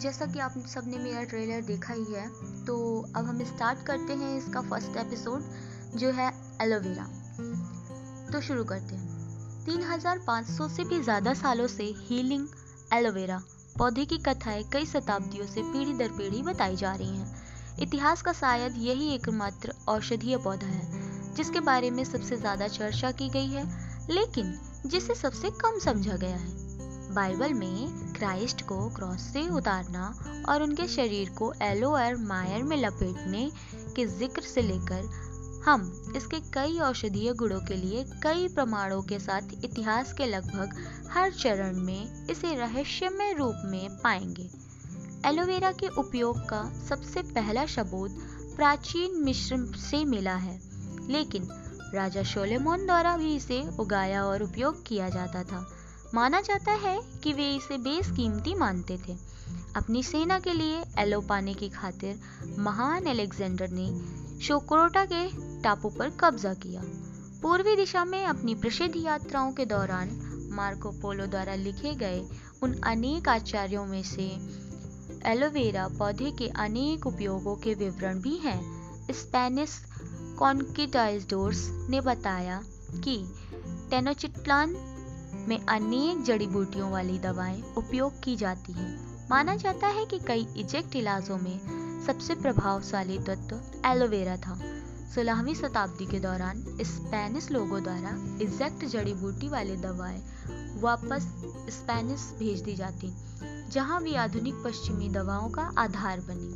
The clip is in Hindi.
जैसा कि आप सबने मेरा ट्रेलर देखा ही है तो अब हम स्टार्ट करते हैं इसका फ़र्स्ट एपिसोड जो है एलोवेरा। तो शुरू करते हैं। 3500 से भी ज़्यादा सालों से हीलिंग एलोवेरा, पौधे की कथाएँ कई शताब्दियों से पीढ़ी दर पीढ़ी बताई जा रही हैं। इतिहास का शायद यही एकमात्र औषधीय पौधा है, जिसके बारे में सबसे ज़्यादा चर्चा की गई है, लेकिन जिसे सबसे कम समझा गया है। बाइबल में क्राइस्ट को क्रॉस से उतारना और उनके शरीर को एलो और मायर में लपेटने के ज़िक्र से लेकर हम इसके कई औषधीय गुणों के लिए कई प्रमाणों के साथ इतिहास के लगभग हर चरण में इसे रहस्यमय रूप में पाएँगे। एलोवेरा के उपयोग का सबसे पहला सबूत प्राचीन मिश्र से मिला है, लेकिन राजा शोलेमोन द्वारा भी इसे उगाया और उपयोग किया जाता था। माना जाता है कि वे इसे बेसकीमती मानते थे। अपनी सेना के लिए एलो पाने की खातिर महान एलेक्जेंडर ने शोक्रोटा के टापू पर कब्जा किया। पूर्वी दिशा में अपनी प्रसिद्ध यात्राओं के दौरान मार्को पोलो द्वारा लिखे गए उन अनेक आचार्यों में से एलोवेरा पौधे के अनेक उपयोगों के विवरण भी हैं। स्पेनिश कॉन्किटाइजडोर्स ने बताया कि टेनोचिट्लान में अनेक जड़ी बूटियों वाली दवाएँ उपयोग की जाती हैं। माना जाता है कि कई इजेक्ट इलाजों में सबसे प्रभावशाली तत्व एलोवेरा था। सोलहवीं शताब्दी के दौरान स्पेनिश लोगों द्वारा इजेक्ट जड़ी बूटी वाली दवाएँ वापस स्पेनिश भेज दी जाती, जहाँ भी आधुनिक पश्चिमी दवाओं का आधार बनी।